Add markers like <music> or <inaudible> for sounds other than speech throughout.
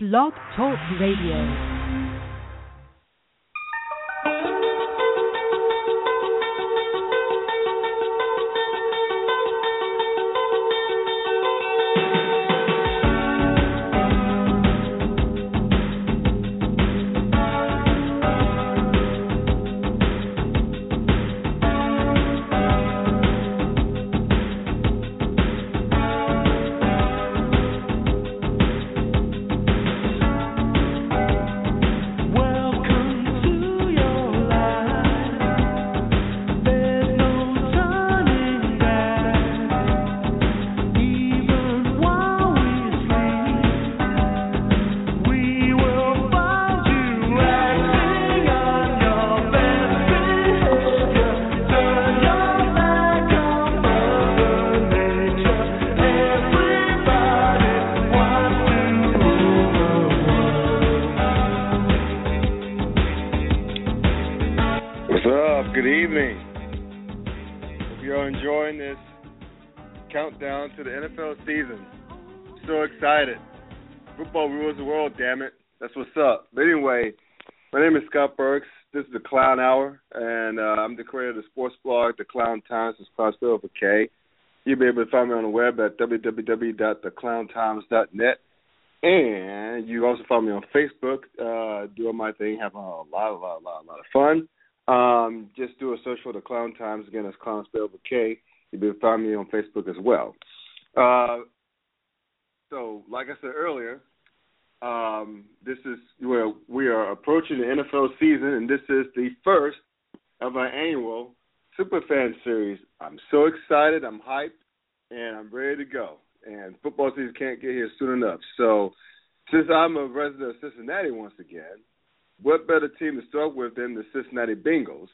Blog Talk Radio. Football rules the world, damn it. That's what's up. But anyway, my name is Scott Burks. This is the Clown Hour, and uh, I'm the creator of the sports blog, The Clown Times. It's with a K. You'll be able to find me on the web at www.theclowntimes.net. And you also find me on Facebook, uh, doing my thing, having a lot, a lot, a lot, a lot of fun. Um, just do a search for the Clown Times. Again, it's Clown spelled with K. You'll be able to find me on Facebook as well. Uh, so, like I said earlier, um, this is where we are approaching the NFL season, and this is the first of our annual Superfan Series. I'm so excited. I'm hyped, and I'm ready to go. And football season can't get here soon enough. So, since I'm a resident of Cincinnati once again, what better team to start with than the Cincinnati Bengals?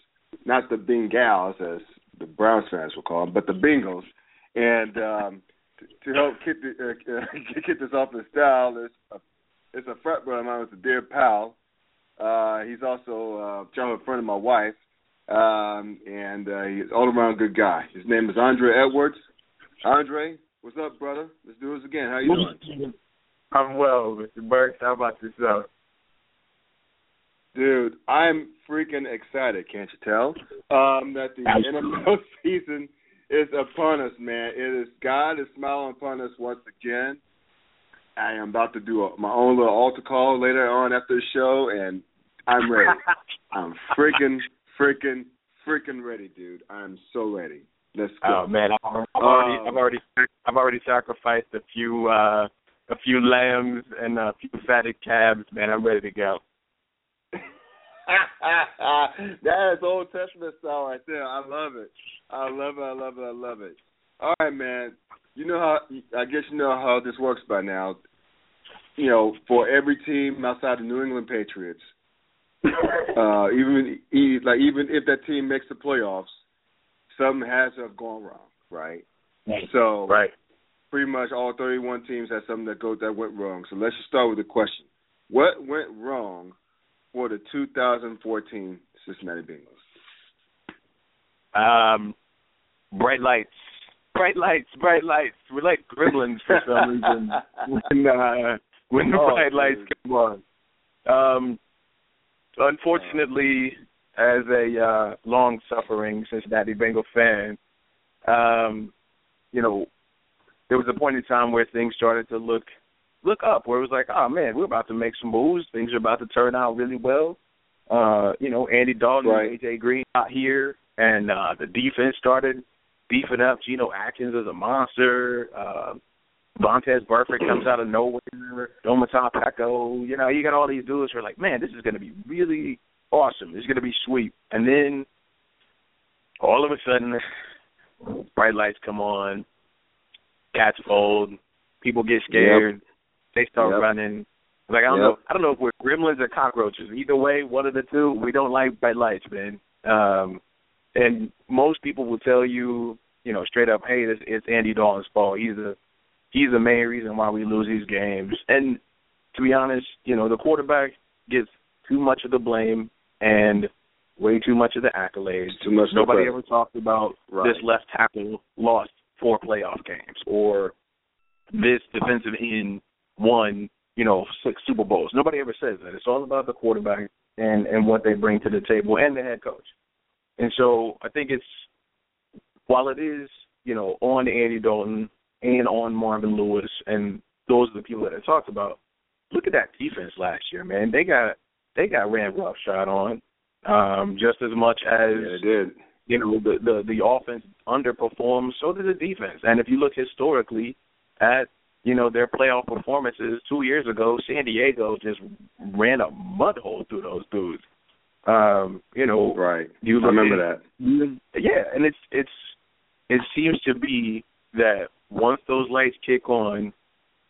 Not the Bengals, as the Browns fans will call them, but the Bengals. And um, to, help kick, the, uh, <laughs> this off in style, is a, it's a frat brother of mine, it's a dear pal. Uh, he's also a childhood friend of my wife, um, and uh, he's all around good guy. His name is Andre Edwards. Andre, what's up, brother? Let's do this again. How you doing? I'm well, Mr. Burks. How about yourself? Dude, I'm freaking excited, can't you tell? Um, that the NFL <laughs> season is upon us, man. It is God is smiling upon us once again. I am about to do a, my own little altar call later on after the show, and I'm ready. <laughs> I'm freaking, freaking, freaking ready, dude. I'm so ready. Let's go. Oh man, I've already, I've already, I've already sacrificed a few, uh a few lambs and a few fatted calves. Man, I'm ready to go. <laughs> that is Old Testament style right there. I love it. I love it. I love it. I love it. All right, man. You know how I guess you know how this works by now. You know, for every team outside the New England Patriots, <laughs> uh, even like even if that team makes the playoffs, something has to have gone wrong, right? So Right. pretty much all 31 teams had something that go that went wrong. So let's just start with the question: What went wrong for the 2014 Cincinnati Bengals? Um, bright lights, bright lights, bright lights. We're like gremlins for some reason <laughs> when uh, when the Oh, bright lights dude. come on. Um, unfortunately, as a uh, long-suffering Cincinnati Bengal fan, um, you know, there was a point in time where things started to look look up, where it was like, oh man, we're about to make some moves. Things are about to turn out really well. Uh, you know, Andy Dalton Right. and AJ Green out here, and uh, the defense started beefing up. Geno Atkins is a monster. Uh, Vontaze Burfict comes out of nowhere. Domata Peko. You know, you got all these dudes who are like, man, this is going to be really awesome. This is going to be sweet. And then all of a sudden, bright lights come on, cats fold, people get scared, they start Yep. running. Like I don't Yep. know, I don't know if we're gremlins or cockroaches. Either way, one of the two. We don't like bright lights, man. Um, and most people will tell you, you know, straight up, hey, it's, it's Andy Dalton's fault. He's a he's the main reason why we lose these games. And to be honest, you know, the quarterback gets too much of the blame and way too much of the accolades. Too much. Nobody ever talked about Right. this left tackle lost four playoff games or this defensive end won you know, six Super Bowls. Nobody ever says that. It's all about the quarterback and and what they bring to the table and the head coach. And so I think it's while it is, you know, on Andy Dalton and on Marvin Lewis and those are the people that I talked about. Look at that defense last year, man. They got they got ran roughshod on um, just as much as yeah, they did. You know the the the offense underperformed, so did the defense. And if you look historically at you know their playoff performances two years ago, San Diego just ran a mud hole through those dudes. Um, you know, right? You remember at, that. Yeah, and it's it's it seems to be that once those lights kick on,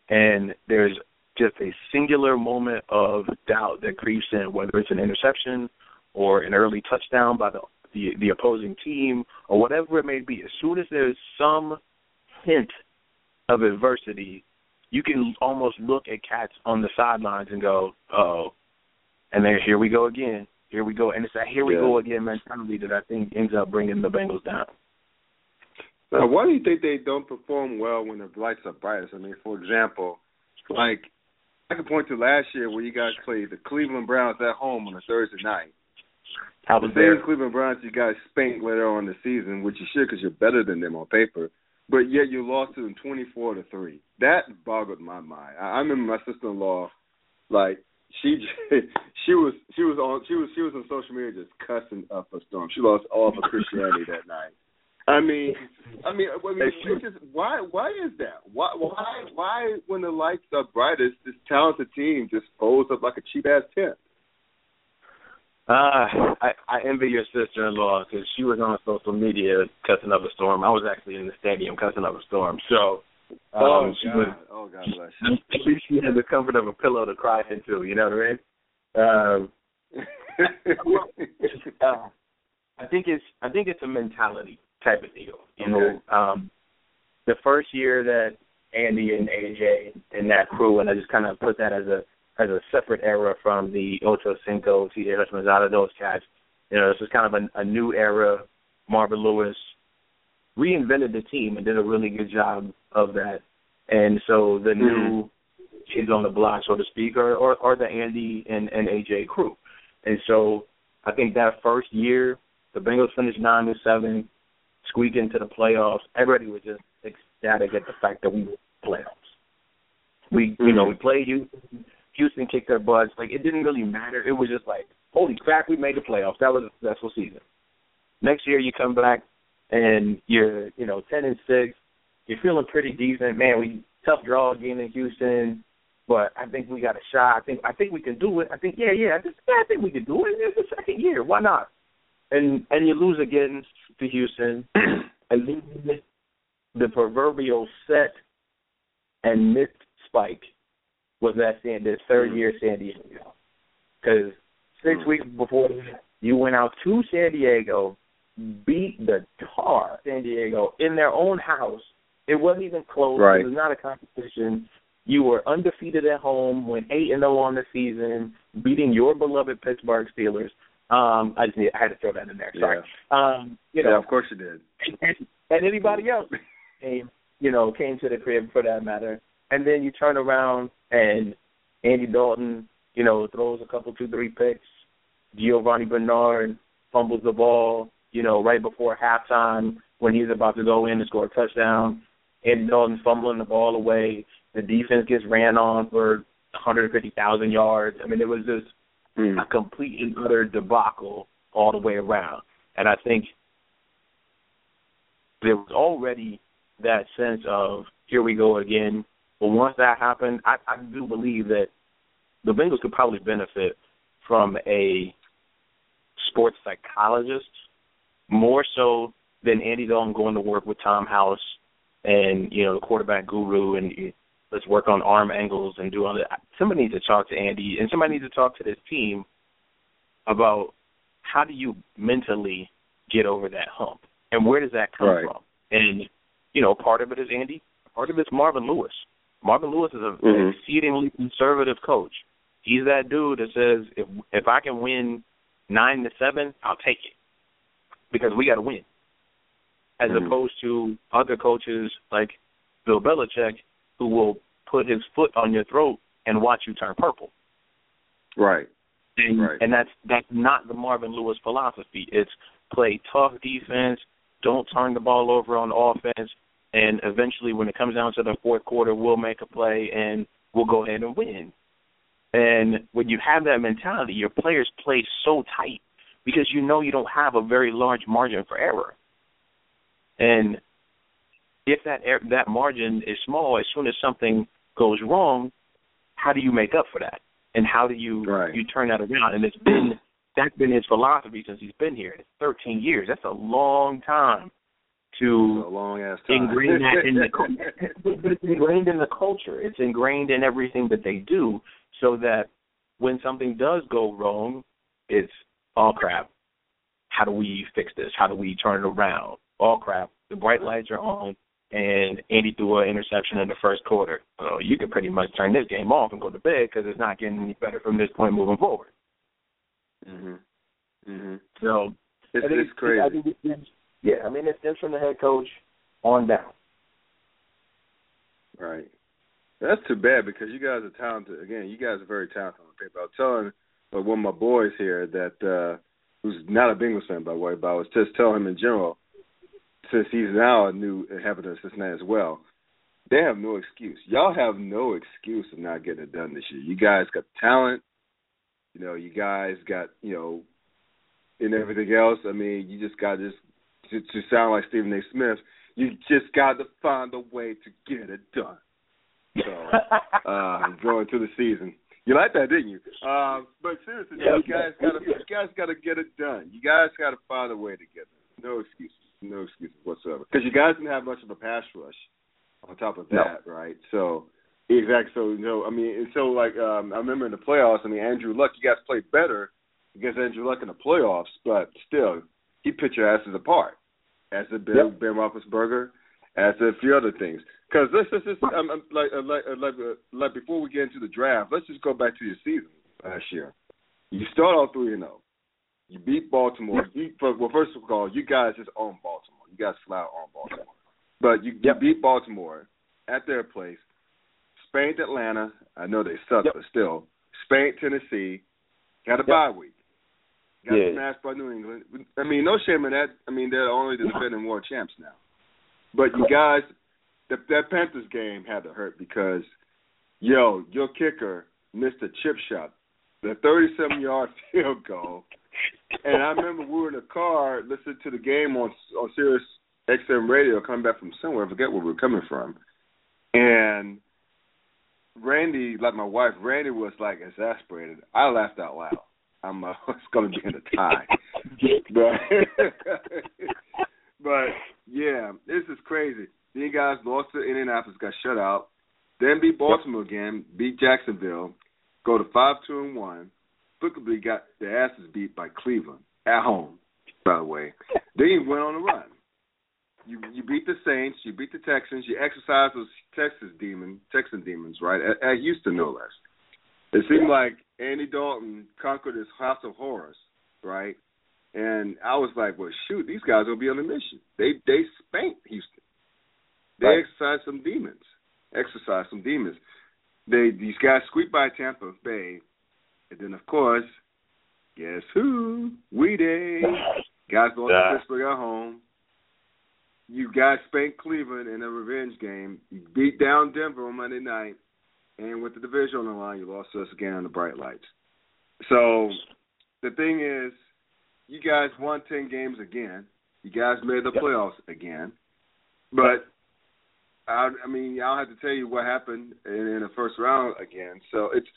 and there's just a singular moment of doubt that creeps in, whether it's an interception or an early touchdown by the the, the opposing team or whatever it may be. As soon as there's some hint of adversity, you can almost look at cats on the sidelines and go, "Oh," and then here we go again. Here we go, and it's that "here we yeah. go again" mentality that I think ends up bringing the Bengals down. Now, why do you think they don't perform well when the lights are brightest? I mean, for example, like I can point to last year where you guys played the Cleveland Browns at home on a Thursday night. How was the same Cleveland Browns you guys spanked later on in the season, which you should because you're better than them on paper, but yet you lost to them 24 to three. That boggled my mind. I, I remember my sister-in-law, like she <laughs> she was she was on she was she was on social media just cussing up a storm. She lost all of her Christianity that night. I mean, I mean, I mean it's just why why is that? Why why why when the lights are brightest, this talented team just folds up like a cheap ass tent? Uh, I, I envy your sister-in-law because she was on social media cussing up a storm. I was actually in the stadium cussing up a storm. So, um, oh she God, was, oh God bless you. <laughs> At least she had the comfort of a pillow to cry into. You know what I mean? Um, <laughs> <laughs> uh, I think it's I think it's a mentality type of deal. You know, um, the first year that Andy and AJ and that crew, and I just kind of put that as a as a separate era from the Ocho Cinco, T.J. Hutchinson, those cats. You know, this was kind of a, a new era. Marvin Lewis reinvented the team and did a really good job of that. And so the mm-hmm. new kids on the block, so to speak, are, are, are the Andy and, and AJ crew. And so I think that first year, the Bengals finished nine to seven, squeaked into the playoffs. Everybody was just ecstatic at the fact that we were playoffs. We, you know, we played Houston. Houston kicked their butts. Like it didn't really matter. It was just like, holy crap, we made the playoffs. That was a successful season. Next year you come back and you're, you know, ten and six. You're feeling pretty decent, man. We tough draw again in Houston, but I think we got a shot. I think I think we can do it. I think yeah, yeah. I just yeah, I think we can do it. It's the second year. Why not? And and you lose again to Houston, <clears throat> and then the proverbial set and missed spike was that San this third year San Diego. Because six Mm. weeks before you went out to San Diego, beat the tar San Diego in their own house. It wasn't even close. Right. It was not a competition. You were undefeated at home, went eight and zero on the season, beating your beloved Pittsburgh Steelers. Um, I just need, I had to throw that in there. Sorry. Um, you know, yeah, of course you did. and, and anybody else came, you know, came to the crib for that matter. And then you turn around and Andy Dalton, you know, throws a couple, two, three picks. Giovani Bernard fumbles the ball, you know, right before halftime when he's about to go in and score a touchdown. Andy Dalton fumbling the ball away. The defense gets ran on for 150,000 yards. I mean, it was just Mm. a complete and utter debacle all the way around. And I think there was already that sense of here we go again. But once that happened, I, I do believe that the Bengals could probably benefit from a sports psychologist more so than Andy Dalton going to work with Tom House and you know the quarterback guru and let's work on arm angles and do all that. Somebody needs to talk to Andy and somebody needs to talk to this team about how do you mentally get over that hump and where does that come Right. from? And you know, part of it is Andy, part of it's Marvin Lewis. Marvin Lewis is a, Mhm. an exceedingly conservative coach. He's that dude that says if if I can win nine to seven, I'll take it because we got to win. As Mhm. opposed to other coaches like Bill Belichick, who will put his foot on your throat and watch you turn purple. Right. And, right. and that's that's not the Marvin Lewis philosophy. It's play tough defense, don't turn the ball over on offense, and eventually when it comes down to the fourth quarter, we'll make a play and we'll go ahead and win. And when you have that mentality, your players play so tight because you know you don't have a very large margin for error. And if that that margin is small, as soon as something goes wrong, how do you make up for that? And how do you right. you turn that around? And it's been that's been his philosophy since he's been here. It's 13 years. That's a long time to a long ass time. ingrain that in the <laughs> but it's ingrained in the culture. It's ingrained in everything that they do, so that when something does go wrong, it's oh crap. How do we fix this? How do we turn it around? Oh crap, the bright lights are on, and Andy threw an interception in the first quarter. So you can pretty much turn this game off and go to bed because it's not getting any better from this point moving forward. Mhm. Mhm. So it's, I think it's crazy. I think it's, yeah, I mean it stems from the head coach on down. Right. That's too bad because you guys are talented. Again, you guys are very talented on paper. I was telling uh, one of my boys here that uh who's not a Bengals fan by the way, but I was just telling him in general, since he's now a new inhabitant of Cincinnati as well, they have no excuse. Y'all have no excuse of not getting it done this year. You guys got talent. You know, you guys got, you know, and everything else. I mean, you just got this to, to sound like Stephen A. Smith. You just got to find a way to get it done. So, <laughs> uh, going through the season, you like that, didn't you? Um, but seriously, Yeah. you guys got to, you guys got to get it done. You guys got to find a way to get it. No excuses, no excuses whatsoever. Because you guys didn't have much of a pass rush. On top of No. that, right? So, exactly. So, you know, I mean, and so like, um, I remember in the playoffs. I mean, Andrew Luck, you guys played better against Andrew Luck in the playoffs, but still, he picked your asses apart. As did Ben, Yep. ben Roethlisberger, as a few other things. Because let's just, just um, um, like, uh, like, uh, like, uh, like before we get into the draft, let's just go back to your season last year. You start off three and zero. You beat Baltimore. You, well, first of all, you guys just own Baltimore. You guys out own Baltimore. But you, Yep. you beat Baltimore at their place. Spanked Atlanta. I know they suck, Yep. but still. Spanked Tennessee. Got a Yep. bye week. Got Yeah. smashed by New England. I mean, no shame in that. I mean, they're only the defending world champs now. But you guys, that, that Panthers game had to hurt because, yo, your kicker missed a chip shot, the 37 yard <laughs> field goal. And I remember we were in the car listening to the game on on Sirius XM radio coming back from somewhere. I forget where we were coming from. And Randy, like my wife, Randy was like exasperated. I laughed out loud. I'm uh, <laughs> it's going to be in a tie, <laughs> but <laughs> but yeah, this is crazy. Then you guys lost to Indianapolis, got shut out. Then beat Baltimore again, beat Jacksonville, go to five two and one. Quickly got their asses beat by Cleveland at home. By the way, then you went on a run. You you beat the Saints, you beat the Texans, you exercised those Texas demon Texan demons, right? At, at Houston, no less. It seemed like Andy Dalton conquered his house of horrors, right? And I was like, well, shoot, these guys will be on a mission. They they spanked Houston. They Right. exercised some demons. Exercised some demons. They these guys squeaked by Tampa Bay, and then of course, guess who? We day. <laughs> Guys lost Yeah. to Pittsburgh at home. You guys spanked Cleveland in a revenge game. You beat down Denver on Monday night, and with the division on the line, you lost to us again on the bright lights. So the thing is, you guys won ten games again. You guys made the Yep. playoffs again, but I, I mean, I'll have to tell you what happened in, in the first round again. So it's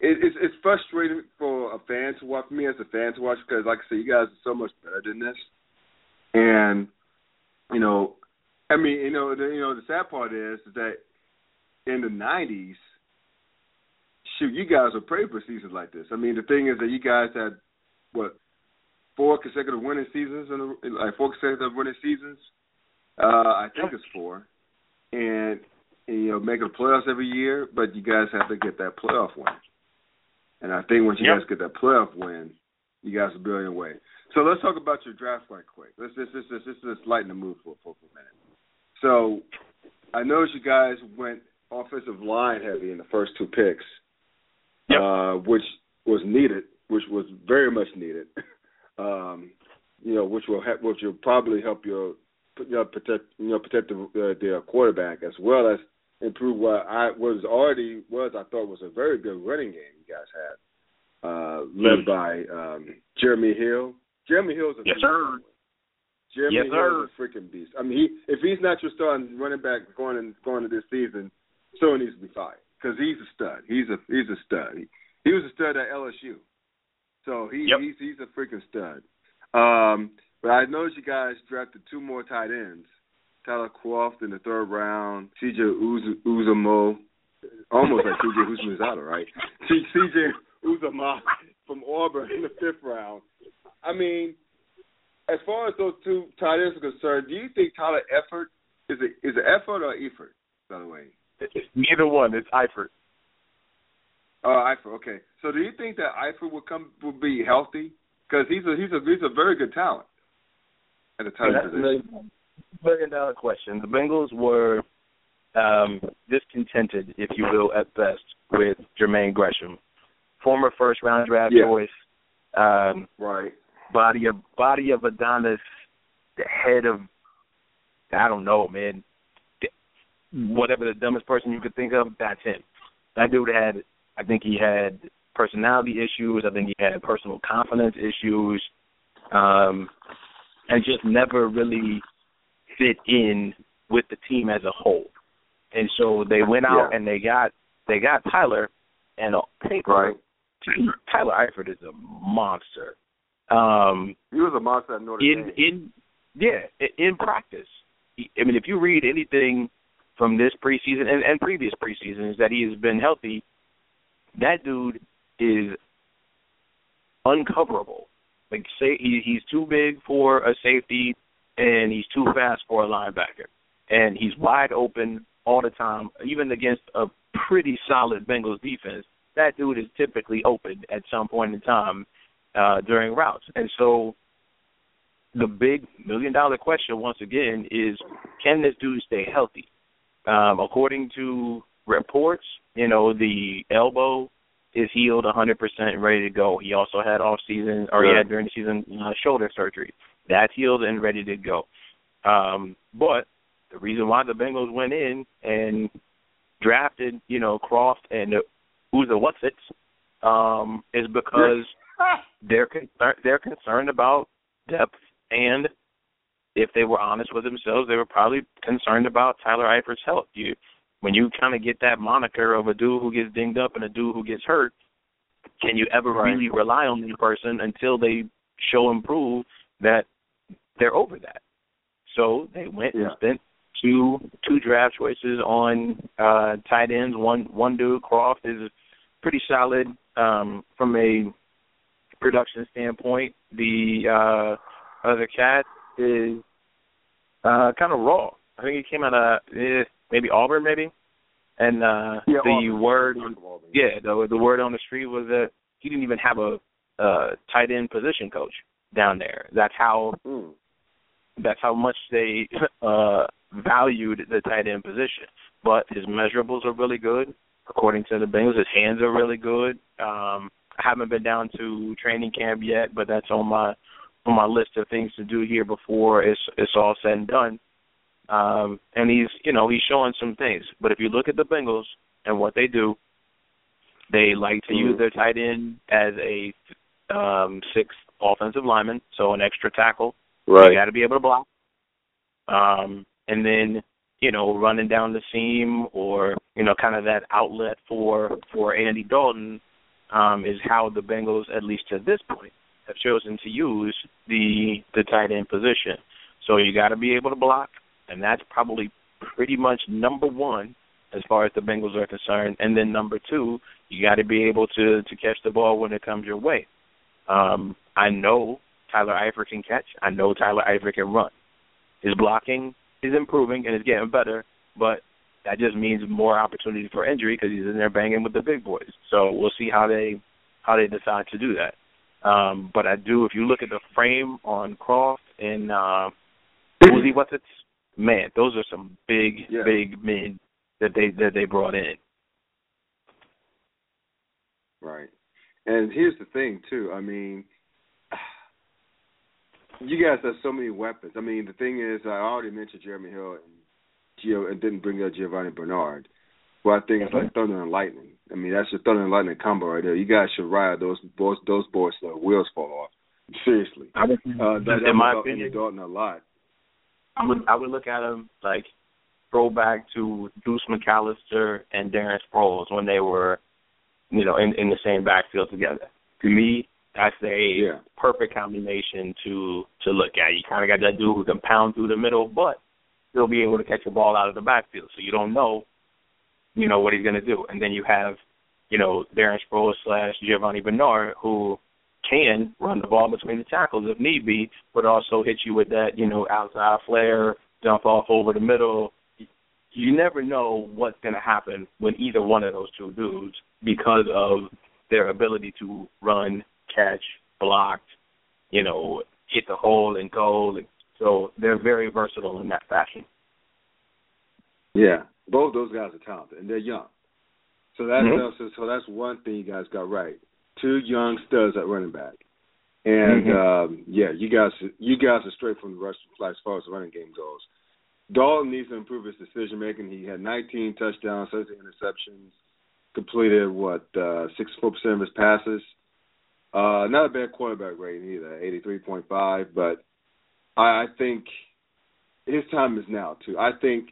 it, it's it's frustrating for a fan to watch. Me as a fan to watch because, like I said, you guys are so much better than this. And you know, I mean, you know, the, you know, the sad part is that in the '90s, shoot, you guys were praying for seasons like this. I mean, the thing is that you guys had what four consecutive winning seasons, the, like four consecutive winning seasons. Uh, I think it's four, and, and you know, making the playoffs every year. But you guys have to get that playoff win. And I think once you Yep. guys get that playoff win, you guys will be on your way. So let's talk about your draft right quick. Let's just let's let's lighten the mood for, for for a minute. So I noticed you guys went offensive line heavy in the first two picks yep. uh, which was needed, which was very much needed. <laughs> um, you know, which will help, which will probably help your you know, protect you know protect the, uh, their quarterback as well as improve what I was already was I thought was a very good running game you guys had, uh, led mm. by um, Jeremy Hill. Jeremy Hill is a yes, sir. Jeremy yes, Hill is a freaking beast. I mean, he if he's not your starting running back going in, going into this season, so he needs to be fired because he's a stud. He's a he's a stud. He, he was a stud at LSU, so he yep. he's he's a freaking stud. Um, but I noticed you guys drafted two more tight ends. Tyler Kroft in the third round, CJ Uz- Uzomah, almost like CJ Uzomah, right? <laughs> CJ Uzomah from Auburn in the fifth round. I mean, as far as those two tight ends are concerned, do you think Tyler Eifert is it is it Effort or Eifert, by the way? Neither one. It's Eifert. Oh, Eifert. Okay. So do you think that Eifert will come will be healthy? Because he's a he's a he's a very good talent at the time. That's a million dollar question. The Bengals were um, discontented, if you will, at best, with Jermaine Gresham, former first round draft yeah. choice. Um, right. Body of body of Adonis, the head of I don't know, man. Whatever the dumbest person you could think of, that's him. That dude had, I think he had personality issues. I think he had personal confidence issues. Um, and just never really fit in with the team as a whole. And so they went out yeah. and they got they got Tyler and on paper right. Tyler Eifert is a monster. Um he was a monster at Notre in Dame. in yeah, in practice. I mean if you read anything from this preseason and, and previous preseasons that he has been healthy, that dude is uncoverable. Like say he he's too big for a safety and he's too fast for a linebacker. And he's wide open all the time, even against a pretty solid Bengals defense. That dude is typically open at some point in time uh during routes. And so the big million dollar question once again is can this dude stay healthy? Um according to reports, you know, the elbow is healed 100% and ready to go. He also had off season or he had during the season uh, shoulder surgery. That's healed and ready to go. Um, but the reason why the Bengals went in and drafted, you know, Kroft and Uza what's it, um, is because <laughs> they're con- they're concerned about depth and if they were honest with themselves, they were probably concerned about Tyler Eifert's health. You when you kind of get that moniker of a dude who gets dinged up and a dude who gets hurt, can you ever right. really rely on the person until they show and prove that they're over that? So they went yeah. and spent two two draft choices on uh tight ends. One one dude, Kroft, is pretty solid um from a production standpoint. The uh other cat is uh kind of raw. I think he came out of eh, maybe Auburn, maybe. And uh yeah, the Auburn. word, yeah, the the word on the street was that he didn't even have a uh tight end position coach down there. That's how mm. That's how much they <clears throat> uh valued the tight end position. But his measurables are really good. According to the Bengals, his hands are really good. Um I haven't been down to training camp yet, but that's on my on my list of things to do here before it's it's all said and done. Um, and he's, you know, he's showing some things. But if you look at the Bengals and what they do, they like to use their tight end as a um, sixth offensive lineman, so an extra tackle. Right. You got to be able to block. Um, and then, you know, running down the seam or you know, kind of that outlet for for Andy Dalton um, is how the Bengals, at least to this point, have chosen to use the the tight end position. So you got to be able to block and that's probably pretty much number one as far as the Bengals are concerned. And then number two, you got to be able to to catch the ball when it comes your way. Um, I know Tyler Eifert can catch. I know Tyler Eifert can run. His blocking is improving and is getting better, but that just means more opportunity for injury because he's in there banging with the big boys. So we'll see how they how they decide to do that. Um, but I do, if you look at the frame on Kroft and uh, Uzi, what's it? man, those are some big, yeah. big men that they that they brought in. Right. And here's the thing too. I mean, you guys have so many weapons. I mean, the thing is, I already mentioned Jeremy Hill and Gio, and didn't bring up Giovani Bernard. Well, I think it's like thunder and lightning. I mean, that's your thunder and lightning combo right there. You guys should ride those boys. Those boys, the wheels fall off. Seriously, I would, uh, that, in my that opinion, Dalton a lot. I would I would look at them like throwback to Deuce McAllister and Darren Sproles when they were, you know, in in the same backfield together. To me, that's a Yeah. perfect combination to to look at. You kind of got that dude who can pound through the middle, but still be able to catch a ball out of the backfield. So you don't know, you know, what he's going to do. And then you have, you know, Darren Sproles slash Giovani Bernard who can run the ball between the tackles if need be, but also hit you with that, you know, outside flare, dump off over the middle. You never know what's going to happen when either one of those two dudes because of their ability to run, catch, block, you know, hit the hole and goal. So they're very versatile in that fashion. Yeah, both those guys are talented and they're young. So that's Mhm. so, so that's one thing you guys got right. Two young studs at running back, and Mhm. um, yeah, you guys you guys are straight from the rush as far as the running game goes. Dalton needs to improve his decision making. He had 19 touchdowns, 13 interceptions, completed what uh, 64 percent of his passes. Uh, not a bad quarterback rating either, 83.5. But I, I think his time is now too. I think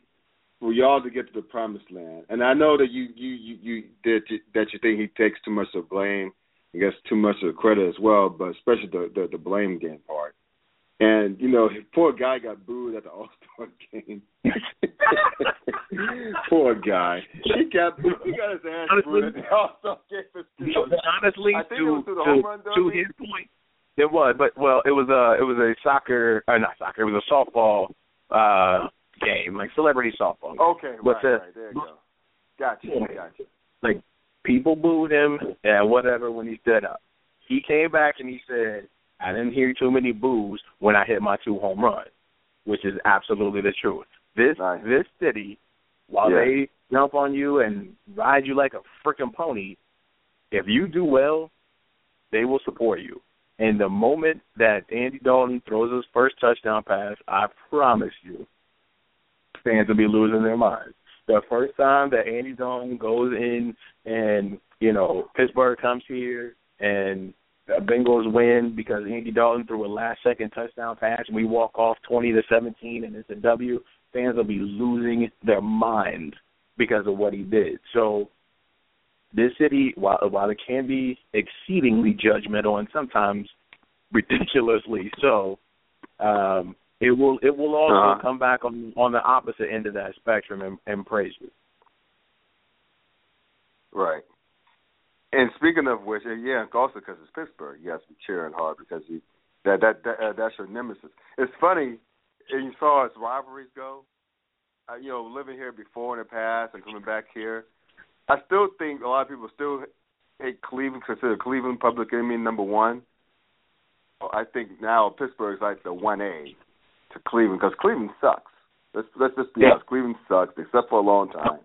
for y'all to get to the promised land, and I know that you you you, you that that you think he takes too much of blame, and gets too much of the credit as well, but especially the the, the blame game part. And you know, poor guy got booed at the All Star game. <laughs> poor guy. He got booed. He got his ass booed at the All Star game. honestly, I think it to to, home run to his point, it was. But well, it was a it was a soccer, uh, not soccer. It was a softball uh game, like celebrity softball. Game. Okay, But right, the- right. There you go. Gotcha, Yeah. gotcha. Like people booed him and whatever when he stood up. He came back and he said, "I didn't hear too many boos when I hit my two home runs," which is absolutely the truth. This Nice. this city, while Yeah. they jump on you and ride you like a freaking pony, if you do well, they will support you. And the moment that Andy Dalton throws his first touchdown pass, I promise you, fans will be losing their minds. The first time that Andy Dalton goes in and, you know, Pittsburgh comes here and Bengals win because Andy Dalton threw a last second touchdown pass and we walk off 20 to 17 and it's a W, fans will be losing their minds because of what he did. So this city, while while it can be exceedingly judgmental and sometimes ridiculously so, um, it will it will also Uh-huh. come back on on the opposite end of that spectrum and, and praise you. Right. And speaking of which, yeah, also because it's Pittsburgh, you have to be cheering hard because you that that, that uh, that's your nemesis. It's funny, and as far as rivalries go. Uh, you know, living here before in the past and coming back here, I still think a lot of people still hate Cleveland, consider Cleveland public enemy number one. I think now Pittsburgh's like the one A to Cleveland because Cleveland sucks. Let's let's just be Yeah. honest. Cleveland sucks. Sucked for a long time.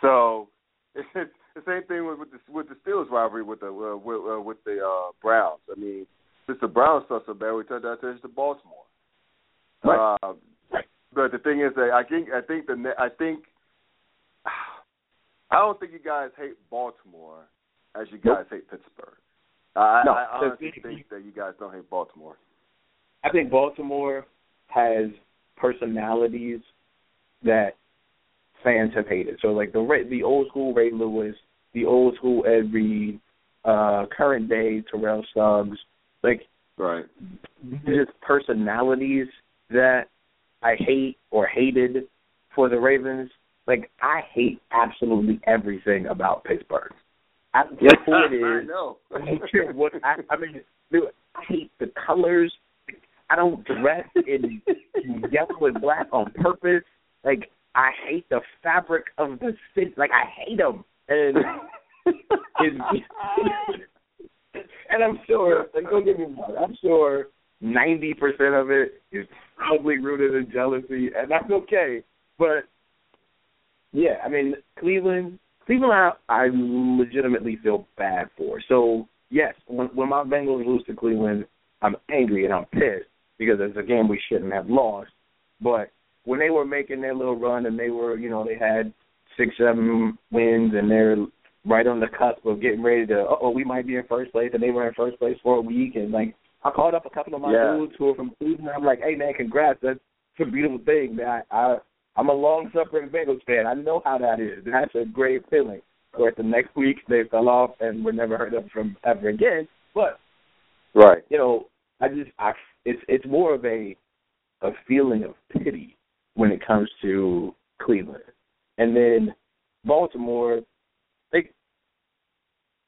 So <laughs> it's the same thing with with the, with the Steelers rivalry with the uh, with, uh, with the uh, Browns. I mean, since the Browns suck so bad, we turned out to Baltimore. Right. Uh, but the thing is that I think I think the I think <sighs> I don't think you guys hate Baltimore as you guys hate Pittsburgh. I, No, I honestly the- think that you guys don't hate Baltimore. I think Baltimore has personalities that fans have hated. So like the the old school Ray Lewis, the old school Ed Reed, uh, current day Terrell Suggs, like Right. just personalities that I hate or hated for the Ravens. Like I hate absolutely everything about Pittsburgh. I don't care who it <laughs> I know. I don't care what I, I mean. Dude, I hate the colors. I don't dress in yellow and black on purpose. Like I hate the fabric of the city. Like I hate them. And <laughs> and I'm sure. Like don't get me wrong. I'm sure ninety percent of it is probably rooted in jealousy, and that's okay. But yeah, I mean Cleveland. Cleveland, I, I legitimately feel bad for. So yes, when when my Bengals lose to Cleveland, I'm angry and I'm pissed because it's a game we shouldn't have lost. But when they were making their little run and they were, you know, they had six, seven wins and they're right on the cusp of getting ready to, oh, we might be in first place, and they were in first place for a week, and like I called up a couple of my yeah. dudes who are from Cleveland. I'm like, hey man, congrats, that's a beautiful thing. Man, I, I I'm a long suffering Bengals fan. I know how that is. That's a great feeling. Of course, the next week they fell off and were never heard of from ever again. But right, you know, I just I it's it's more of a a feeling of pity when it comes to Cleveland, and then Baltimore. They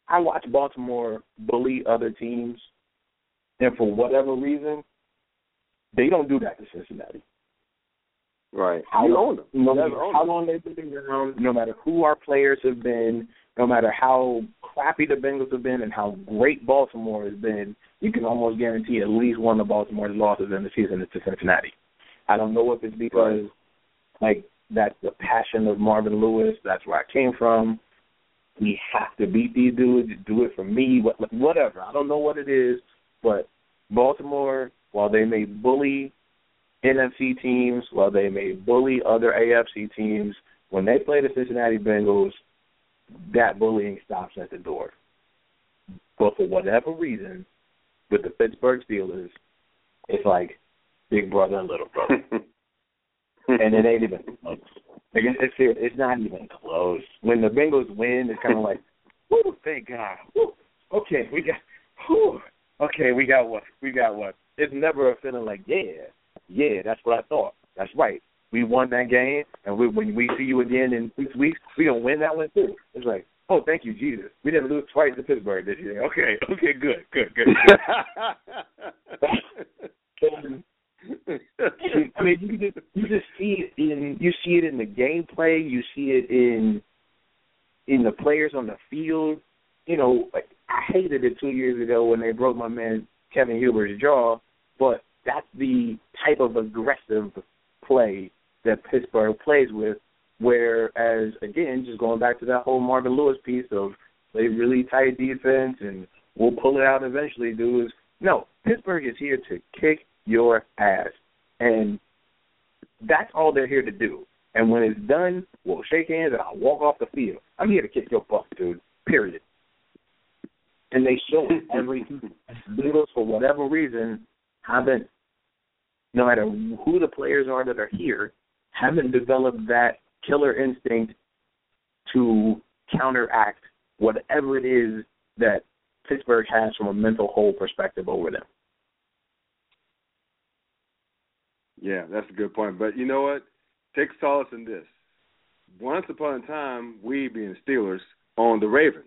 I watch Baltimore bully other teams, and for whatever reason, they don't do that to Cincinnati. Right. How you long. No matter how long they've been around, no matter who our players have been, no matter how crappy the Bengals have been and how great Baltimore has been, you can almost guarantee at least one of Baltimore's losses in the season is to Cincinnati. I don't know if it's because like that's the passion of Marvin Lewis, that's where I came from. We have to beat these dudes, do it for me, whatever. I don't know what it is, but Baltimore, while they may bully NFC teams, while they may bully other AFC teams, when they play the Cincinnati Bengals, that bullying stops at the door. But for whatever reason, with the Pittsburgh Steelers, it's like big brother and little brother, <laughs> and it ain't even close. Like it's, it's not even close. When the Bengals win, it's kind of like, whoo, thank God. Whew, okay, we got, whew, okay, we got what, we got what. It's never a feeling like, yeah, yeah, that's what I thought. That's right. We won that game, and we, when we see you again in six weeks, we gonna win that one too. It's like, oh, thank you, Jesus. We didn't lose twice to Pittsburgh this year. Okay, okay, good, good, good. good. <laughs> <laughs> I mean, you just you just see it in you see it in the gameplay. You see it in in the players on the field. You know, like I hated it two years ago when they broke my man Kevin Huber's jaw, but that's the type of aggressive play that Pittsburgh plays with. Whereas again, just going back to that whole Marvin Lewis piece of play really tight defense and we'll pull it out eventually, dudes. No, Pittsburgh is here to kick your ass. And that's all they're here to do. And when it's done, we'll shake hands and I'll walk off the field. I'm here to kick your butt, dude. Period. And they show it <laughs> every Bengals for whatever reason haven't no matter who the players are that are here, haven't developed that killer instinct to counteract whatever it is that Pittsburgh has from a mental whole perspective over them. Yeah, that's a good point. But you know what? Take solace in this. Once upon a time, we being Steelers owned the Ravens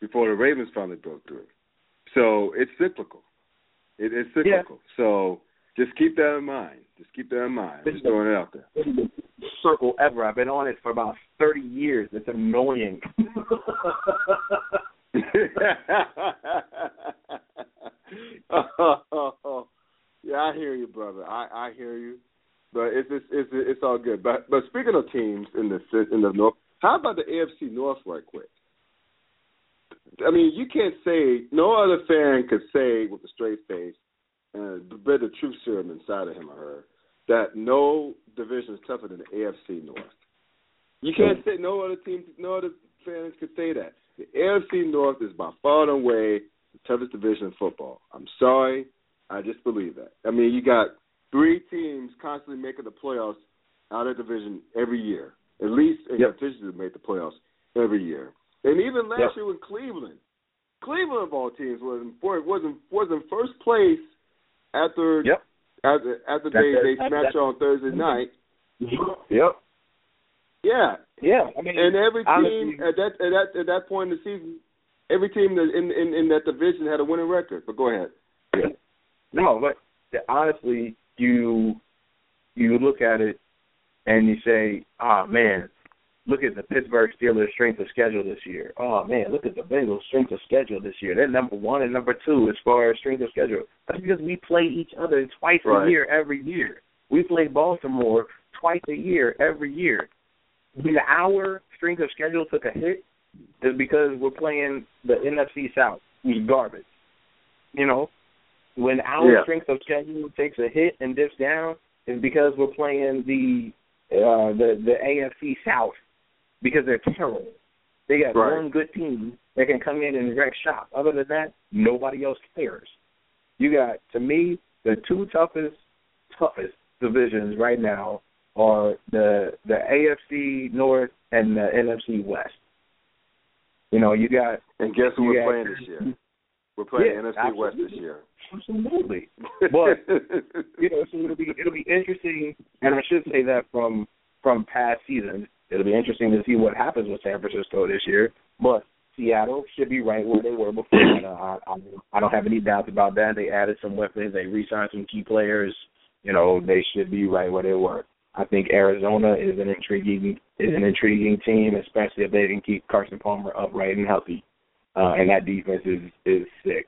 before the Ravens finally broke through. So it's cyclical. It, it's cyclical. Yeah. So just keep that in mind. Just keep that in mind. Just throwing it out there. This is the circle ever. I've been on it for about thirty years. It's annoying. oh, <laughs> <laughs> <laughs> yeah, I hear you, brother. I I hear you, but it's it's it's, it's all good. But but speaking of teams in the in the north, how about the AFC North, right quick? I mean, you can't say no other fan could say with a straight face and bit the truth serum inside of him or her that no division is tougher than the AFC North. You can't say no other team, no other fans could say that. The AFC North is by far and away the toughest division in football. I'm sorry, I just believe that. I mean, you got three teams constantly making the playoffs out of division every year. At least in yep. division make the playoffs every year. And even last yep. year with Cleveland, Cleveland of all teams was in wasn't was in first place after yep. after after That's they it. they smash on Thursday mm-hmm. night. Yep. Yeah. Yeah. I mean, and every honestly, team at that at that at that point in the season, every team in in in that division had a winning record. But go ahead. No, but honestly, you you look at it and you say, "Ah, oh, man, look at the Pittsburgh Steelers' strength of schedule this year. Oh man, look at the Bengals' strength of schedule this year. They're number one and number two as far as strength of schedule. That's because we play each other twice right. a year every year. We play Baltimore twice a year every year. when our strength of schedule took a hit, is because we're playing the NFC South, who's garbage. You know, when our Yeah. strength of schedule takes a hit and dips down, is because we're playing the uh the the AFC South because they're terrible. They got Right. one good team that can come in and wreck shop. Other than that, nobody else cares. You got to me the two toughest toughest divisions right now are the the AFC North and the NFC West. You know, you got And guess who we're got- playing this year? <laughs> We're playing Yeah, NFC West this year. absolutely. <laughs> But you know, so it'll be it'll be interesting, and I should say that from from past seasons, it'll be interesting to see what happens with San Francisco this year. But Seattle should be right where they were before. And, uh, I, I I don't have any doubts about that. They added some weapons, they re-signed some key players. You know, they should be right where they were. I think Arizona is an intriguing is an intriguing team, especially if they can keep Carson Palmer upright and healthy. Uh, and that defense is is sick.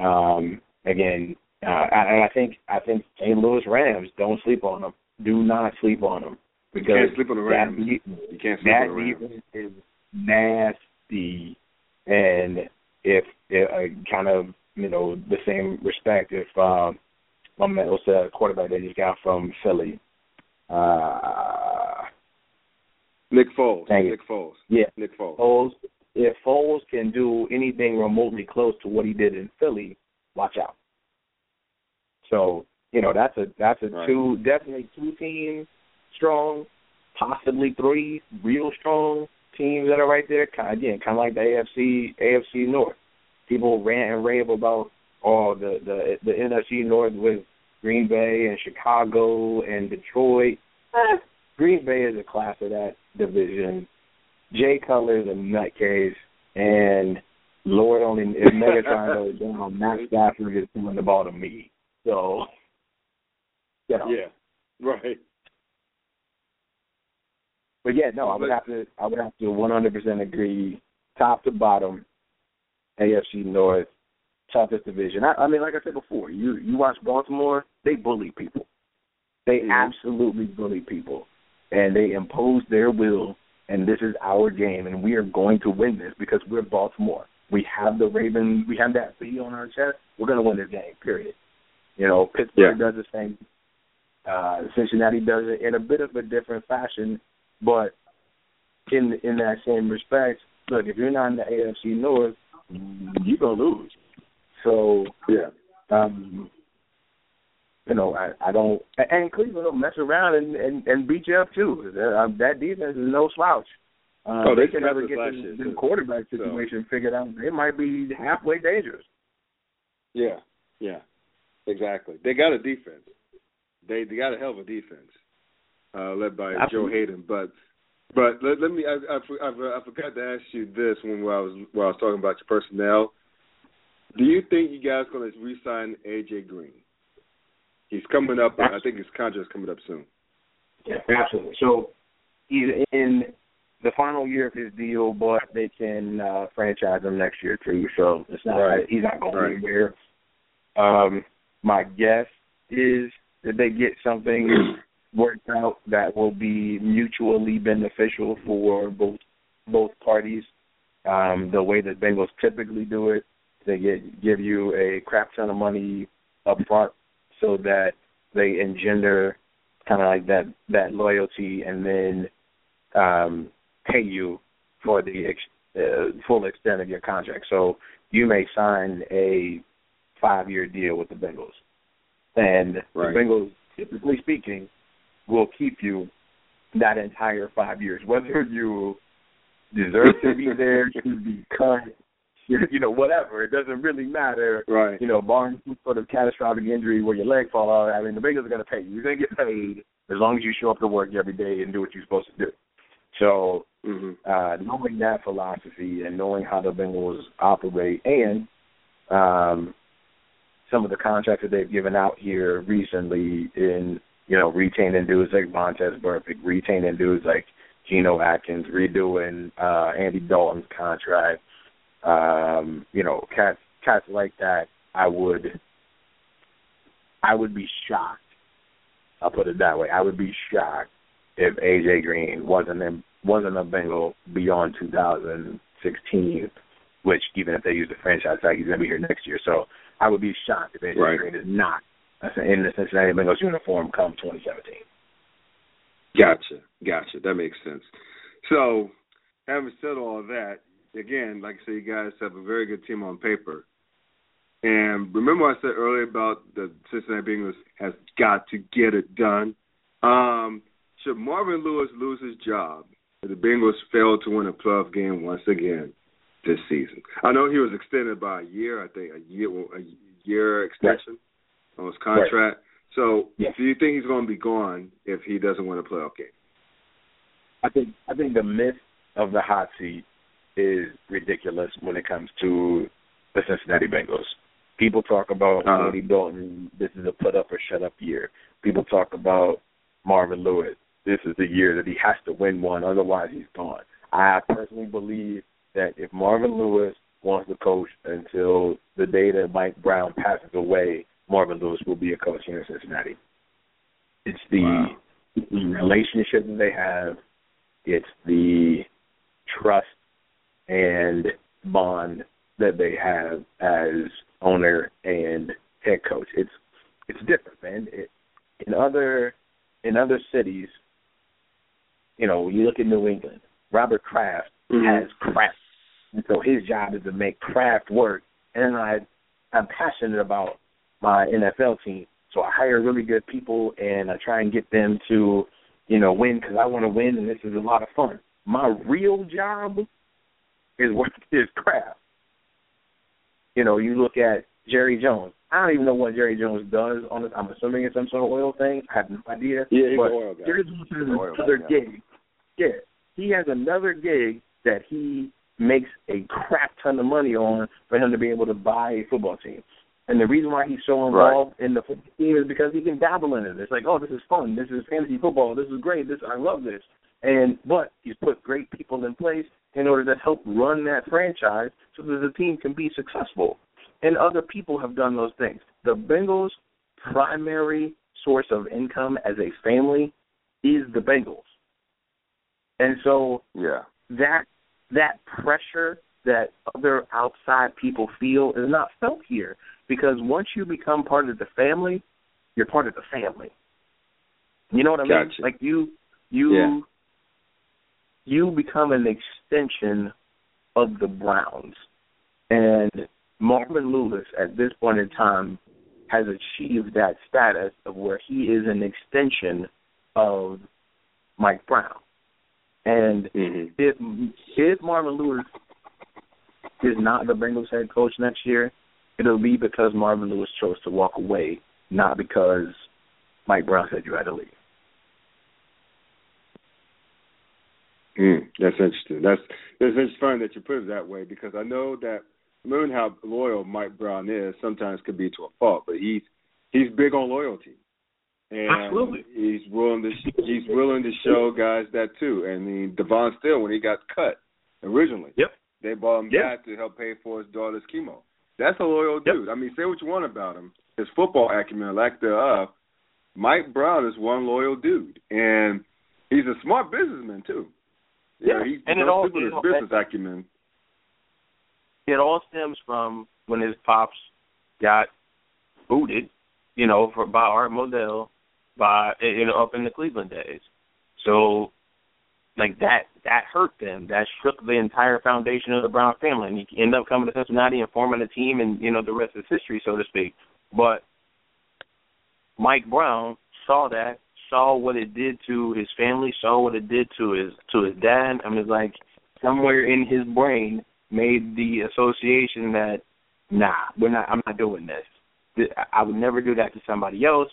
Um, again, uh, and I think I think St. Louis Rams don't sleep on them. Do not sleep on them You because can't sleep on the that Rams. de- You can't sleep that on the Rams. defense is nasty, and if, if uh, kind of you know the same respect if um, my man was a quarterback that just got from Philly, uh, Nick Foles. It. Nick Foles. yeah, Nick Foles. Foles. If Foles can do anything remotely close to what he did in Philly, watch out. So you know that's a that's a Right. two definitely two teams strong, possibly three real strong teams that are right there. Kind again, kind of like the AFC AFC North. People rant and rave about oh the the the NFC North with Green Bay and Chicago and Detroit. Eh, Green Bay is a class of that division. Jay Cutler is a nutcase, and Lord only if <laughs> Megatron goes down, Matt Stafford is throwing the ball to me. So, you know. Yeah. Right. But yeah, no, I would have to I would have to one hundred percent agree, top to bottom, AFC North, toughest division. I, I mean, like I said before, you you watch Baltimore, they bully people. They Mhm. absolutely bully people. And they impose their will and this is our game and we are going to win this because we're Baltimore. We have the Ravens we have that B on our chest, we're gonna win this game, period. You know, Pittsburgh does the same uh Cincinnati does it in a bit of a different fashion, but in in that same respect, look, if you're not in the AFC North, you're gonna lose. So Yeah. um you know, I, I don't and Cleveland will mess around and, and, and beat you up too. Uh, that defense is no slouch. Uh, Oh, they they can never get last the, year, the too. quarterback So- situation figured out. They might be halfway dangerous. Yeah. Yeah. Exactly. They got a defense. They they got a hell of a defense, uh, led by Joe Haden. But but let, let me I, I, I, I forgot to ask you this when I was when I was talking about your personnel. Do you think you guys going to re-sign AJ Green? He's coming up. I think his contract's coming up soon. Yeah, absolutely. So he's in the final year of his deal, but they can uh, franchise him next year too. So it's not Right. he's not going Right. anywhere. Um, my guess is that they get something worked out that will be mutually beneficial for both both parties. Um, the way that Bengals typically do it, they get give you a crap ton of money up front so that they engender kind of like that that loyalty and then um pay you for the ex, uh, full extent of your contract. So you may sign a five year deal with the Bengals, and Right. the Bengals, typically speaking, will keep you that entire five years, whether you deserve to be there, <laughs> should be cut, <laughs> you know, whatever. It doesn't really matter Right. you know, barring some sort of catastrophic injury where your leg fall out, I mean, the Bengals are going to pay you. You're going to get paid as long as you show up to work every day and do what you're supposed to do. So, hmm uh, knowing that philosophy and knowing how the Bengals operate and um, some of the contracts that they've given out here recently in, you know, retaining dudes like Vontaze Burfict, retaining dudes like Geno Atkins, redoing uh, Andy Dalton's contract, um, you know, cats cats like that, I would I would be shocked. I'll put it that way. I would be shocked if AJ Green wasn't in wasn't a Bengal beyond 2016, which even if they use the franchise tag, he's going to be here next year. So I would be shocked if AJ Right. Green is not in the Cincinnati Bengals uniform come 2017. Gotcha, gotcha. That makes sense. So, having said all of that, again, like I said, you guys have a very good team on paper. And remember, I said earlier about the Cincinnati Bengals has got to get it done. Um, should Marvin Lewis lose his job if the Bengals fail to win a playoff game once again this season? I know he was extended by a year. I think a year a year extension on his contract. So, Yes. do you think he's going to be gone if he doesn't win a playoff game? I think I think the myth of the hot seat is ridiculous when it comes to the Cincinnati Bengals. People talk about Uh-huh. Andy Dalton. This is a put up or shut up year. People talk about Marvin Lewis. This is the year that he has to win one, otherwise he's gone. I personally believe that if Marvin Lewis wants to coach until the day that Mike Brown passes away, Marvin Lewis will be a coach here in Cincinnati. It's the Wow. the relationship that they have. It's the trust and bond that they have as owner and head coach. It's it's different, man. It, in other in other cities, you know, you look at New England. Robert Kraft Mhm. has Kraft, and so his job is to make Kraft work. And I I'm passionate about my NFL team, so I hire really good people and I try and get them to, you know, win because I want to win, and this is a lot of fun. My real job is worth <laughs> his Kraft. You know, you look at Jerry Jones. I don't even know what Jerry Jones does on it. I'm assuming it's some sort of oil thing. I have no idea. Yeah, he's but an oil guy. Jerry Jones has Oil guy, another yeah. gig. Yeah, he has another gig that he makes a crap ton of money on for him to be able to buy a football team. And the reason why he's so involved in the football team is because he can dabble in it. It's like, oh, this is fun. This is fantasy football. This is great. This I love this. And but he's put great people in place in order to help run that franchise so that the team can be successful. And other people have done those things. The Bengals' primary source of income as a family is the Bengals. And so Yeah. that that pressure that other outside people feel is not felt here because once you become part of the family, you're part of the family. You know what I mean? Like you you Yeah. You become an extension of the Browns. And Marvin Lewis at this point in time has achieved that status of where he is an extension of Mike Brown. And hmm if if Marvin Lewis is not the Bengals head coach next year, it'll be because Marvin Lewis chose to walk away, not because Mike Brown said you had to leave. Mm, that's interesting. That's that's funny that you put it that way because I know that knowing how loyal Mike Brown is sometimes could be to a fault, but he's he's big on loyalty. And Absolutely. he's willing to he's willing to show guys that too. I mean, Devon Still when he got cut originally, Yep. they bought him Yeah. back to help pay for his daughter's chemo. That's a loyal Yep. dude. I mean, say what you want about him, his football acumen, lack thereof. Mike Brown is one loyal dude, and he's a smart businessman too. Yeah, he's and it all- with his business acumen. It all stems from when his pops got booted, you know, for by Art Modell, by you know up in the Cleveland days. So, like that that hurt them. That shook the entire foundation of the Brown family, and he ended up coming to Cincinnati and forming a team, and you know the rest is history, so to speak. But Mike Brown saw that, saw what it did to his family, saw what it did to his to his dad, and was like somewhere in his brain made the association that nah, we're not. I'm not doing this. I would never do that to somebody else.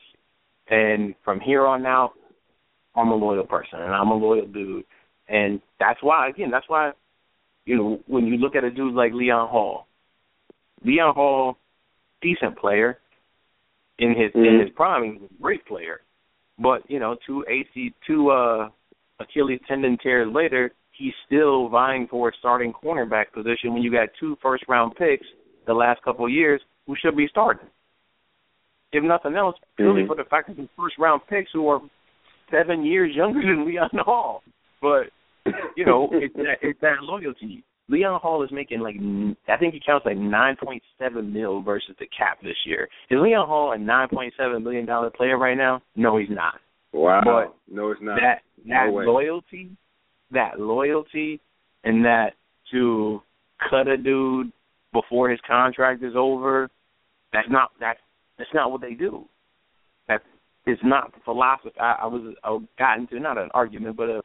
And from here on out, I'm a loyal person and I'm a loyal dude. And that's why, again, that's why, you know, when you look at a dude like Leon Hall, Leon Hall, decent player in his in Mhm. his prime, he was a great player. But you know, two AC, two uh, Achilles tendon tears later, he's still vying for a starting cornerback position when you got two first round picks the last couple of years who should be starting. If nothing else, purely Mhm. for the fact that the first round picks who are seven years younger than Leon Hall. But you know, it's that it's that loyalty. Leon Hall is making like I think he counts like nine point seven mil versus the cap this year. Is Leon Hall a nine point seven million dollar player right now? No, he's not. Wow. But no, it's not. That that no loyalty, that loyalty, and that to cut a dude before his contract is over, that's not that's that's not what they do. That is not the philosophy. I, I was I got into not an argument, but a,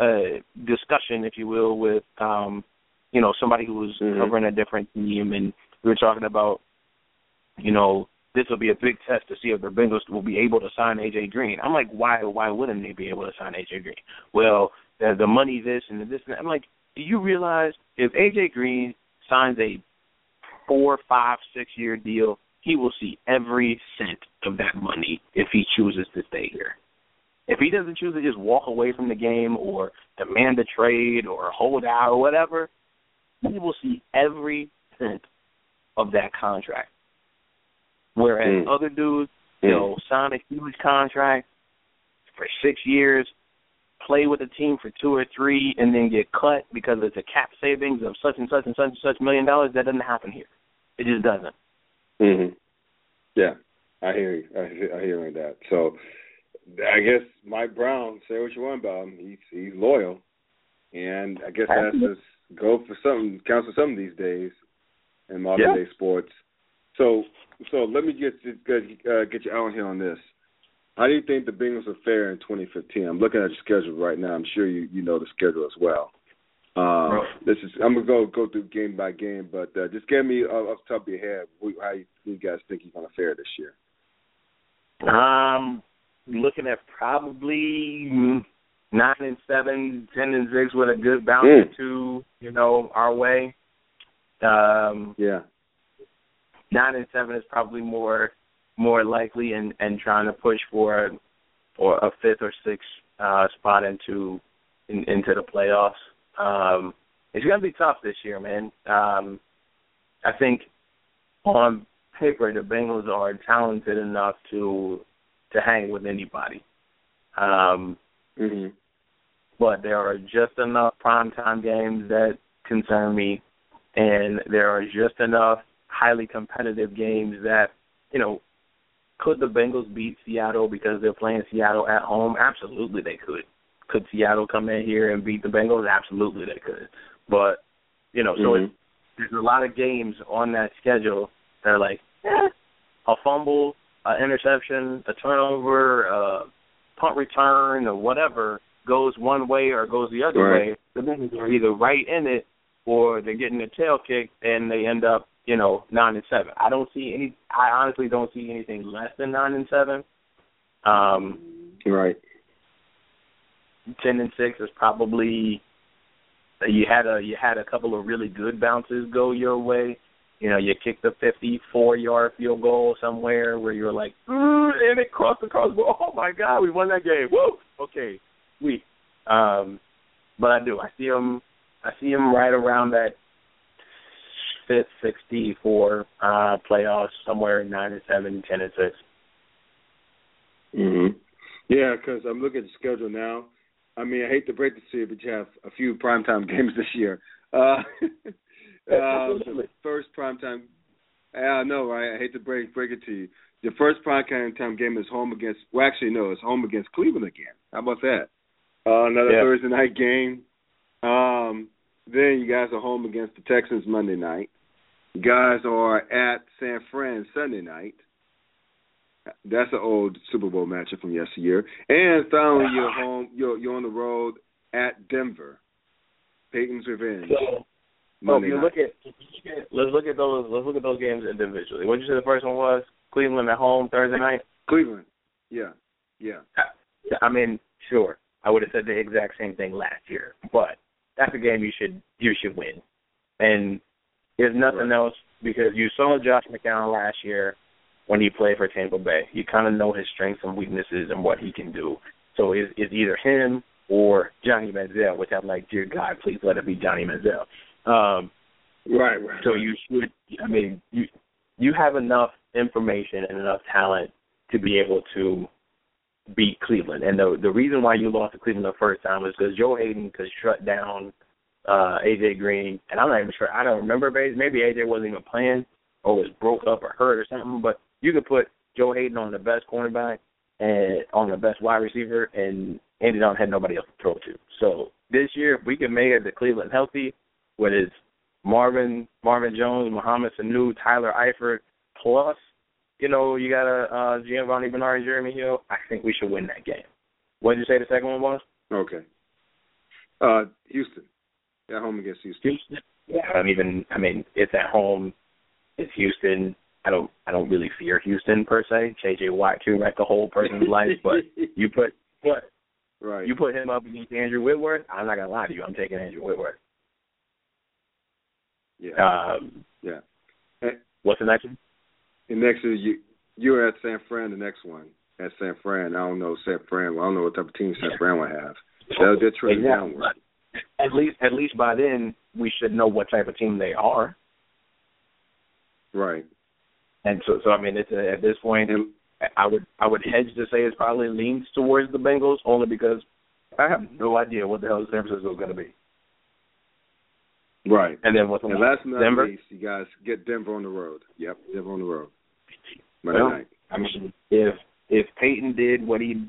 a discussion, if you will, with um, you know, somebody who was Mhm. covering a different team, and we were talking about, you know, this will be a big test to see if the Bengals will be able to sign AJ Green. I'm like, why? Why wouldn't they be able to sign AJ Green? Well, the, the money, this and the this. And that. I'm like, do you realize if AJ Green signs a four, five, six year deal, he will see every cent of that money if he chooses to stay here. If he doesn't choose to just walk away from the game or demand a trade or hold out or whatever, he will see every cent of that contract. Whereas Mm. other dudes, Mm. they'll sign a huge contract for six years, play with the team for two or three, and then get cut because it's a cap savings of such and such and such and such million dollars. That doesn't happen here. It just doesn't. Mhm. Yeah, I hear you. I hear, I hear that. So, I guess Mike Brown. Say what you want about him. He's he's loyal, and I guess that's just go for something. For something these days in modern Yeah. day sports. So, so let me get uh, get you out on here on this. How do you think the Bengals are fair in 2015? I'm looking at your schedule right now. I'm sure you you know the schedule as well. Um, this is I'm gonna go go through game by game, but uh, just give me uh, off the top of your head how you, you guys think you're gonna fare this year. Um, looking at probably nine and seven, ten and six with a good bounce Mm. or two, you know, our way. Um, Yeah. nine and seven is probably more more likely, and and trying to push for for a fifth or sixth uh, spot into in, into the playoffs. Um, it's gonna be tough this year, man. Um, I think on paper the Bengals are talented enough to to hang with anybody. Um, Mhm. But there are just enough primetime games that concern me, and there are just enough highly competitive games that, you know, could the Bengals beat Seattle because they're playing Seattle at home? Absolutely, they could. Could Seattle come in here and beat the Bengals? Absolutely, they could. But you know, so Mhm. it's, there's a lot of games on that schedule that are like eh, a fumble, an interception, a turnover, a punt return, or whatever goes one way or goes the other Right. way. The Bengals are either right in it or they're getting their tail kicked and they end up, you know, nine and seven. I don't see any. I honestly don't see anything less than nine and seven. Um, Right. ten and six is probably you had a you had a couple of really good bounces go your way. You know, you kicked a fifty-four yard field goal somewhere where you're like, "Ooh," and it crossed the crossbar. <laughs> Oh my God, we won that game! Woo! Okay, we. Um, but I do. I see them. I see them right around that fifth, sixty-four uh, playoffs, somewhere nine and seven, ten and six. Mhm. Yeah, because I'm looking at the schedule now. I mean, I hate to break it to you, but you have a few primetime <laughs> games this year. Uh, <laughs> uh, the first primetime. I know, right? I hate to break break it to you. The first primetime game is home against. Well, actually, no, it's home against Cleveland again. How about that? Uh, another Yeah. Thursday night game. Um, then you guys are home against the Texans Monday night. You guys are at San Fran Sunday night. That's an old Super Bowl matchup from yesteryear. And finally, you're home. You're you're on the road at Denver. Peyton's Revenge. So, so Monday if you night. look at, if you look at let's look at those let's look at those games individually. What did you say the first one was? Cleveland at home Thursday night. Cleveland. Yeah. Yeah. I mean, sure, I would have said the exact same thing last year, but that's a game you should you should win. And there's nothing Right. else, because you saw Josh McCown last year when he played for Tampa Bay, you kind of know his strengths and weaknesses and what he can do. So it's, it's either him or Johnny Manziel, which I'm like, dear God, please let it be Johnny Manziel. Um, Right. Right. so you should. I mean, you you have enough information and enough talent to be able to beat Cleveland. And the the reason why you lost to Cleveland the first time was because Joe Haden could shut down uh AJ Green. And I'm not even sure. I don't remember. Maybe AJ wasn't even playing or was broke up or hurt or something. But you could put Joe Haden on the best cornerback and on the best wide receiver, and Andy Dalton had nobody else to throw to. So this year, if we can make it to Cleveland healthy, with his Marvin Marvin Jones, Mohamed Sanu, Tyler Eifert, plus you know you got a uh, Giovani Bernard Jeremy Hill. I think we should win that game. What did you say the second one was? Okay. Uh, Houston. At home against Houston. Houston. Yeah, I don't even. I mean, it's at home. It's Houston. I don't. I don't really fear Houston per se. J.J. Watt can wreck the whole person's <laughs> life, but you put what? Right. You put him up against Andrew Whitworth. I'm not gonna lie to you. I'm taking Andrew Whitworth. Yeah. Um, yeah. What's the next one? The next is you. You're at San Fran. The next one at San Fran. I don't know San Fran. Well, I don't know what type of team San Fran will have. They're, exactly. downward. At least, at least by then, we should know what type of team they are. Right. And so, so I mean, it's a, at this point, and, I would, I would hedge to say it probably leans towards the Bengals, only because I have no idea what the hell San Francisco is going to be. Right. And then what's and last but not Denver? least, you guys get Denver on the road. Yep, Denver on the road. Night. I mean, if if Peyton did what he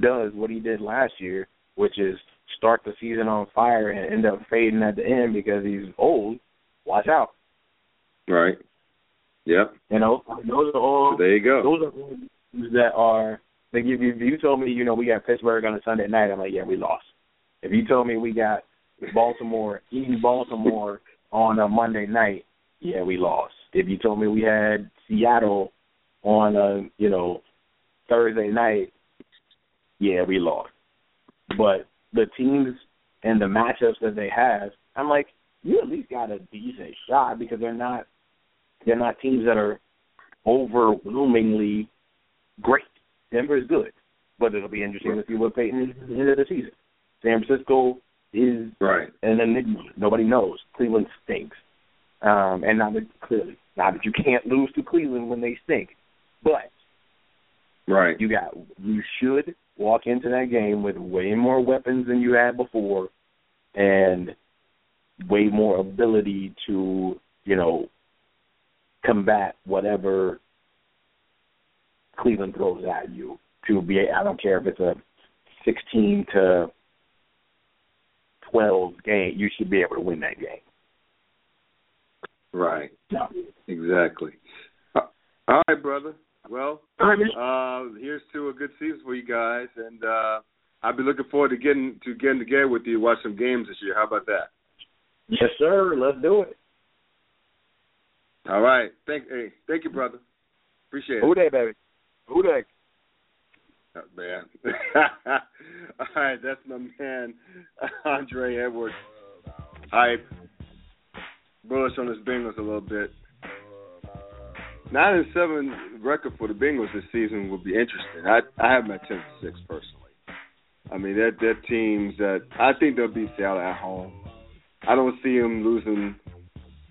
does, what he did last year, which is start the season on fire and end up fading at the end because he's old, watch out. Right. Yep. You know, those are all. So there you go. Those are all that are. Like if you, if you told me, you know, we got Pittsburgh on a Sunday night, I'm like, yeah, we lost. If you told me we got Baltimore in Baltimore on a Monday night, yeah, we lost. If you told me we had Seattle on a you know Thursday night, yeah, we lost. But the teams and the matchups that they have, I'm like, you at least got a decent shot because they're not they're not teams that are overwhelmingly great. Denver is good, but it'll be interesting to see what Peyton is at the end of the season. San Francisco is right, and then nobody knows. Cleveland stinks, um, and not that clearly, not that you can't lose to Cleveland when they stink, but right, you got you should walk into that game with way more weapons than you had before, and way more ability to you know combat whatever Cleveland throws at you. To be, I don't care if it's a sixteen to 12 game, you should be able to win that game. Right. No. Exactly. All right, brother. Well, uh, here's to a good season for you guys, and uh, I'll be looking forward to getting to getting together with you watch some games this year. How about that? Yes, sir. Let's do it. All right. Thank, hey, thank you, brother. Appreciate it. Who Dey, baby? Who Dey? Oh, man. <laughs> All right, that's my man, <laughs> Andre Edwards. Hype. Bullish on his Bengals a little bit. Nine and seven record for the Bengals this season would be interesting. I I have my ten six personally. I mean that that teams that I think they'll beat Seattle at home. I don't see them losing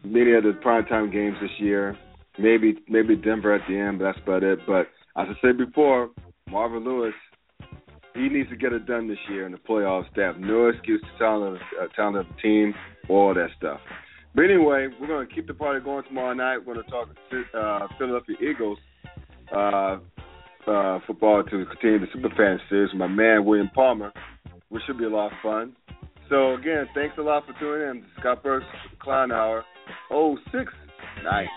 many of the primetime games this year. Maybe maybe Denver at the end, but that's about it. But as I said before, Marvin Lewis, he needs to get it done this year in the playoffs. They have no excuse to talent, uh, tell the team, all that stuff. But anyway, we're going to keep the party going tomorrow night. We're going to talk uh, Philadelphia Eagles uh, uh, football to continue the Superfan series. My man William Palmer, which should be a lot of fun. So again, thanks a lot for tuning in. Scott Burks, Clown Hour, 06 night.